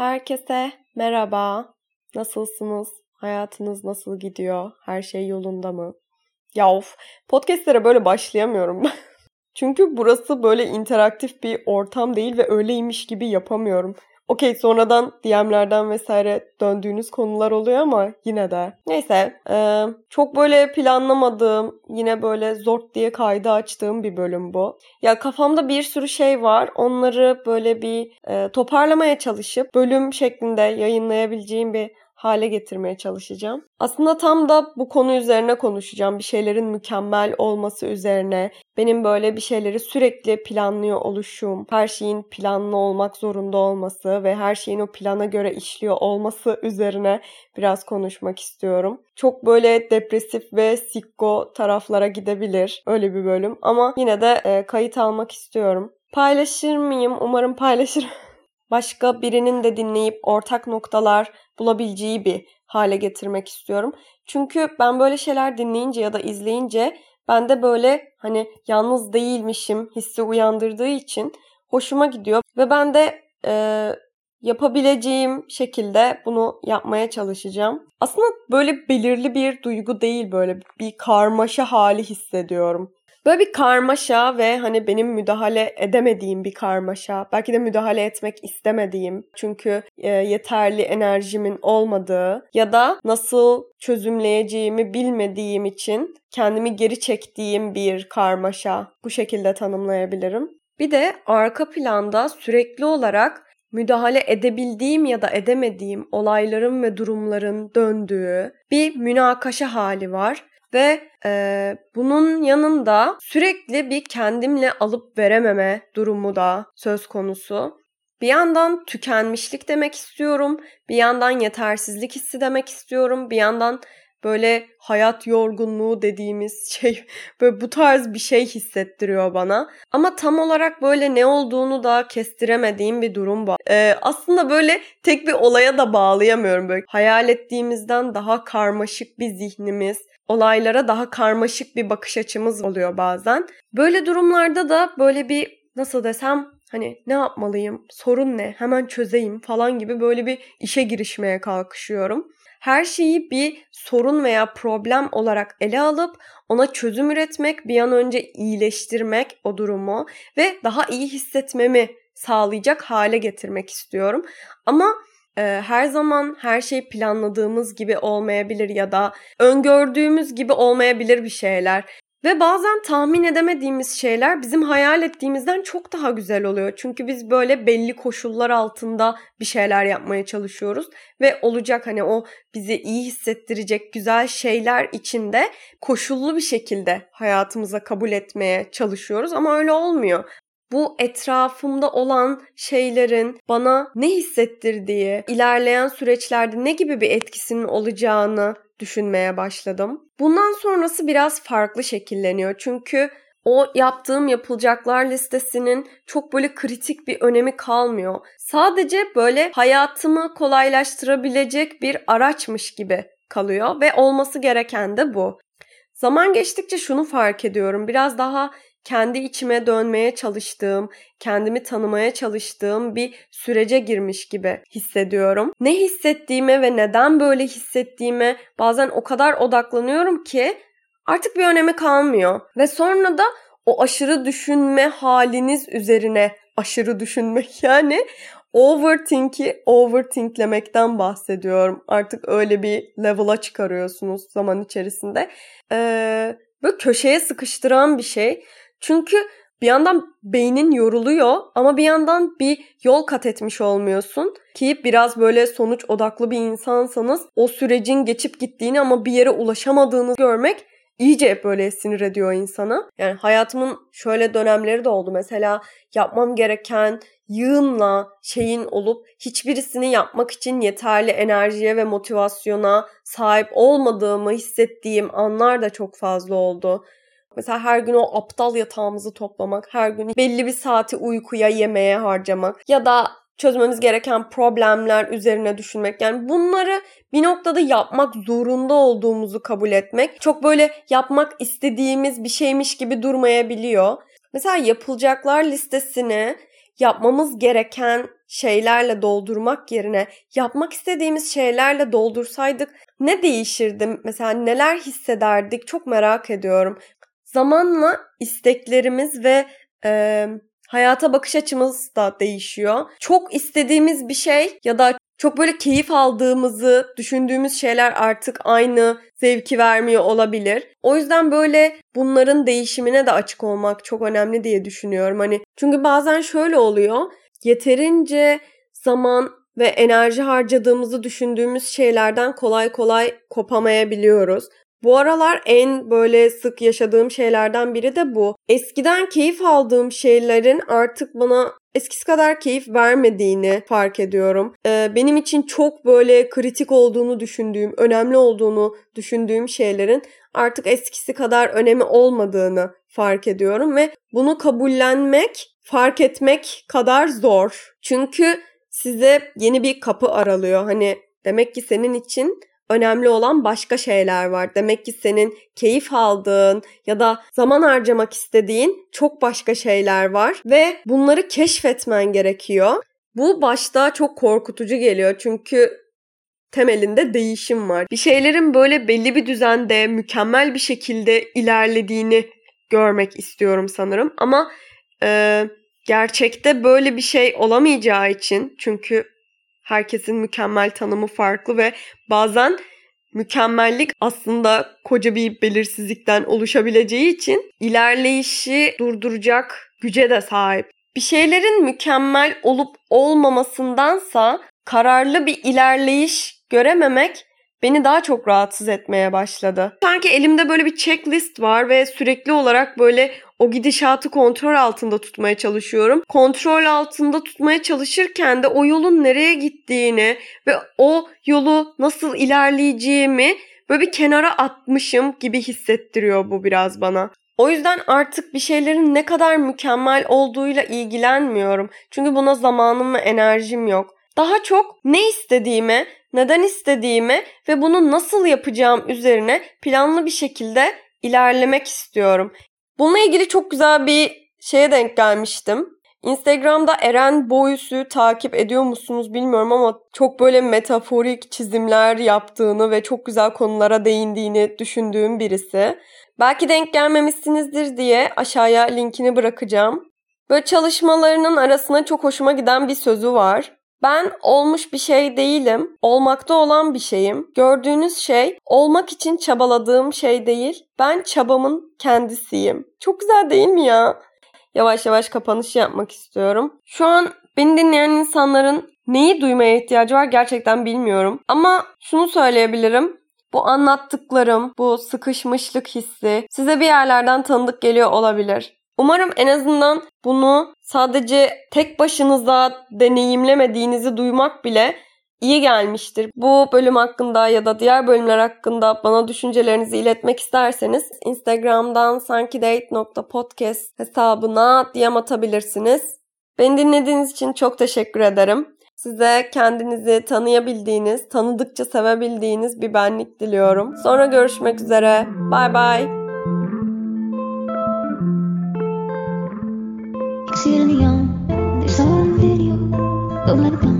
Herkese merhaba. Nasılsınız? Hayatınız nasıl gidiyor? Her şey yolunda mı? Ya of, podcastlere böyle başlayamıyorum. Çünkü burası böyle interaktif bir ortam değil ve öyleymiş gibi yapamıyorum. Okey sonradan DM'lerden vesaire döndüğünüz konular oluyor ama yine de. Neyse e, çok böyle planlamadığım yine böyle zort diye kaydı açtığım bir bölüm bu. Ya kafamda bir sürü şey var. Onları böyle bir e, toparlamaya çalışıp bölüm şeklinde yayınlayabileceğim bir hale getirmeye çalışacağım. Aslında tam da bu konu üzerine konuşacağım. Bir şeylerin mükemmel olması üzerine, benim böyle bir şeyleri sürekli planlıyor oluşum, her şeyin planlı olmak zorunda olması ve her şeyin o plana göre işliyor olması üzerine biraz konuşmak istiyorum. Çok böyle depresif ve sikko taraflara gidebilir öyle bir bölüm ama yine de e, kayıt almak istiyorum. Paylaşır mıyım? Umarım paylaşırım. başka birinin de dinleyip ortak noktalar bulabileceği bir hale getirmek istiyorum. Çünkü ben böyle şeyler dinleyince ya da izleyince ben de böyle hani yalnız değilmişim hissi uyandırdığı için hoşuma gidiyor ve ben de e, yapabileceğim şekilde bunu yapmaya çalışacağım. Aslında böyle belirli bir duygu değil böyle bir karmaşa hali hissediyorum. Böyle bir karmaşa ve hani benim müdahale edemediğim bir karmaşa. Belki de müdahale etmek istemediğim. Çünkü e, yeterli enerjimin olmadığı ya da nasıl çözümleyeceğimi bilmediğim için kendimi geri çektiğim bir karmaşa. Bu şekilde tanımlayabilirim. Bir de arka planda sürekli olarak müdahale edebildiğim ya da edemediğim olayların ve durumların döndüğü bir münakaşa hali var. Ve e, bunun yanında sürekli bir kendimle alıp verememe durumu da söz konusu. Bir yandan tükenmişlik demek istiyorum, bir yandan yetersizlik hissi demek istiyorum, bir yandan böyle hayat yorgunluğu dediğimiz şey böyle bu tarz bir şey hissettiriyor bana. Ama tam olarak böyle ne olduğunu da kestiremediğim bir durum bu. Ee, aslında böyle tek bir olaya da bağlayamıyorum böyle. Hayal ettiğimizden daha karmaşık bir zihnimiz, olaylara daha karmaşık bir bakış açımız oluyor bazen. Böyle durumlarda da böyle bir nasıl desem hani ne yapmalıyım, sorun ne, hemen çözeyim falan gibi böyle bir işe girişmeye kalkışıyorum. Her şeyi bir sorun veya problem olarak ele alıp ona çözüm üretmek, bir an önce iyileştirmek o durumu ve daha iyi hissetmemi sağlayacak hale getirmek istiyorum. Ama e, her zaman her şey planladığımız gibi olmayabilir ya da öngördüğümüz gibi olmayabilir bir şeyler. Ve bazen tahmin edemediğimiz şeyler bizim hayal ettiğimizden çok daha güzel oluyor. Çünkü biz böyle belli koşullar altında bir şeyler yapmaya çalışıyoruz. Ve olacak hani o bizi iyi hissettirecek güzel şeyler içinde koşullu bir şekilde hayatımıza kabul etmeye çalışıyoruz. Ama öyle olmuyor. Bu etrafımda olan şeylerin bana ne hissettirdiği, ilerleyen süreçlerde ne gibi bir etkisinin olacağını düşünmeye başladım. Bundan sonrası biraz farklı şekilleniyor. Çünkü o yaptığım yapılacaklar listesinin çok böyle kritik bir önemi kalmıyor. Sadece böyle hayatımı kolaylaştırabilecek bir araçmış gibi kalıyor ve olması gereken de bu. Zaman geçtikçe şunu fark ediyorum. Biraz daha kendi içime dönmeye çalıştığım, kendimi tanımaya çalıştığım bir sürece girmiş gibi hissediyorum. Ne hissettiğime ve neden böyle hissettiğime bazen o kadar odaklanıyorum ki artık bir önemi kalmıyor. Ve sonra da o aşırı düşünme haliniz üzerine aşırı düşünmek yani overthink'i overthinklemekten bahsediyorum. Artık öyle bir level'a çıkarıyorsunuz zaman içerisinde. Ee, böyle köşeye sıkıştıran bir şey. Çünkü bir yandan beynin yoruluyor ama bir yandan bir yol kat etmiş olmuyorsun. Ki biraz böyle sonuç odaklı bir insansanız o sürecin geçip gittiğini ama bir yere ulaşamadığını görmek iyice böyle sinir ediyor insana. Yani hayatımın şöyle dönemleri de oldu. Mesela yapmam gereken yığınla şeyin olup hiçbirisini yapmak için yeterli enerjiye ve motivasyona sahip olmadığımı hissettiğim anlar da çok fazla oldu. Mesela her gün o aptal yatağımızı toplamak, her gün belli bir saati uykuya, yemeğe harcamak ya da çözmemiz gereken problemler üzerine düşünmek. Yani bunları bir noktada yapmak zorunda olduğumuzu kabul etmek çok böyle yapmak istediğimiz bir şeymiş gibi durmayabiliyor. Mesela yapılacaklar listesini yapmamız gereken şeylerle doldurmak yerine yapmak istediğimiz şeylerle doldursaydık ne değişirdi? Mesela neler hissederdik? Çok merak ediyorum. Zamanla isteklerimiz ve e, hayata bakış açımız da değişiyor. Çok istediğimiz bir şey ya da çok böyle keyif aldığımızı düşündüğümüz şeyler artık aynı zevki vermiyor olabilir. O yüzden böyle bunların değişimine de açık olmak çok önemli diye düşünüyorum. Hani çünkü bazen şöyle oluyor. Yeterince zaman ve enerji harcadığımızı düşündüğümüz şeylerden kolay kolay kopamayabiliyoruz. Bu aralar en böyle sık yaşadığım şeylerden biri de bu. Eskiden keyif aldığım şeylerin artık bana eskisi kadar keyif vermediğini fark ediyorum. Ee, benim için çok böyle kritik olduğunu düşündüğüm, önemli olduğunu düşündüğüm şeylerin artık eskisi kadar önemi olmadığını fark ediyorum ve bunu kabullenmek, fark etmek kadar zor. Çünkü size yeni bir kapı aralıyor. Hani demek ki senin için önemli olan başka şeyler var. Demek ki senin keyif aldığın ya da zaman harcamak istediğin çok başka şeyler var ve bunları keşfetmen gerekiyor. Bu başta çok korkutucu geliyor çünkü temelinde değişim var. Bir şeylerin böyle belli bir düzende mükemmel bir şekilde ilerlediğini görmek istiyorum sanırım ama e, gerçekte böyle bir şey olamayacağı için çünkü Herkesin mükemmel tanımı farklı ve bazen mükemmellik aslında koca bir belirsizlikten oluşabileceği için ilerleyişi durduracak güce de sahip. Bir şeylerin mükemmel olup olmamasındansa kararlı bir ilerleyiş görememek beni daha çok rahatsız etmeye başladı. Sanki elimde böyle bir checklist var ve sürekli olarak böyle o gidişatı kontrol altında tutmaya çalışıyorum. Kontrol altında tutmaya çalışırken de o yolun nereye gittiğini ve o yolu nasıl ilerleyeceğimi böyle bir kenara atmışım gibi hissettiriyor bu biraz bana. O yüzden artık bir şeylerin ne kadar mükemmel olduğuyla ilgilenmiyorum. Çünkü buna zamanım ve enerjim yok. Daha çok ne istediğime, neden istediğime ve bunu nasıl yapacağım üzerine planlı bir şekilde ilerlemek istiyorum. Bununla ilgili çok güzel bir şeye denk gelmiştim. Instagram'da Eren Boyus'u takip ediyor musunuz bilmiyorum ama çok böyle metaforik çizimler yaptığını ve çok güzel konulara değindiğini düşündüğüm birisi. Belki denk gelmemişsinizdir diye aşağıya linkini bırakacağım. Böyle çalışmalarının arasına çok hoşuma giden bir sözü var. Ben olmuş bir şey değilim, olmakta olan bir şeyim. Gördüğünüz şey olmak için çabaladığım şey değil, ben çabamın kendisiyim. Çok güzel değil mi ya? Yavaş yavaş kapanış yapmak istiyorum. Şu an beni dinleyen insanların neyi duymaya ihtiyacı var gerçekten bilmiyorum. Ama şunu söyleyebilirim. Bu anlattıklarım, bu sıkışmışlık hissi size bir yerlerden tanıdık geliyor olabilir. Umarım en azından bunu sadece tek başınıza deneyimlemediğinizi duymak bile iyi gelmiştir. Bu bölüm hakkında ya da diğer bölümler hakkında bana düşüncelerinizi iletmek isterseniz Instagram'dan sankidate.podcast hesabına DM atabilirsiniz. Beni dinlediğiniz için çok teşekkür ederim. Size kendinizi tanıyabildiğiniz, tanıdıkça sevebildiğiniz bir benlik diliyorum. Sonra görüşmek üzere. Bay bay. wanna be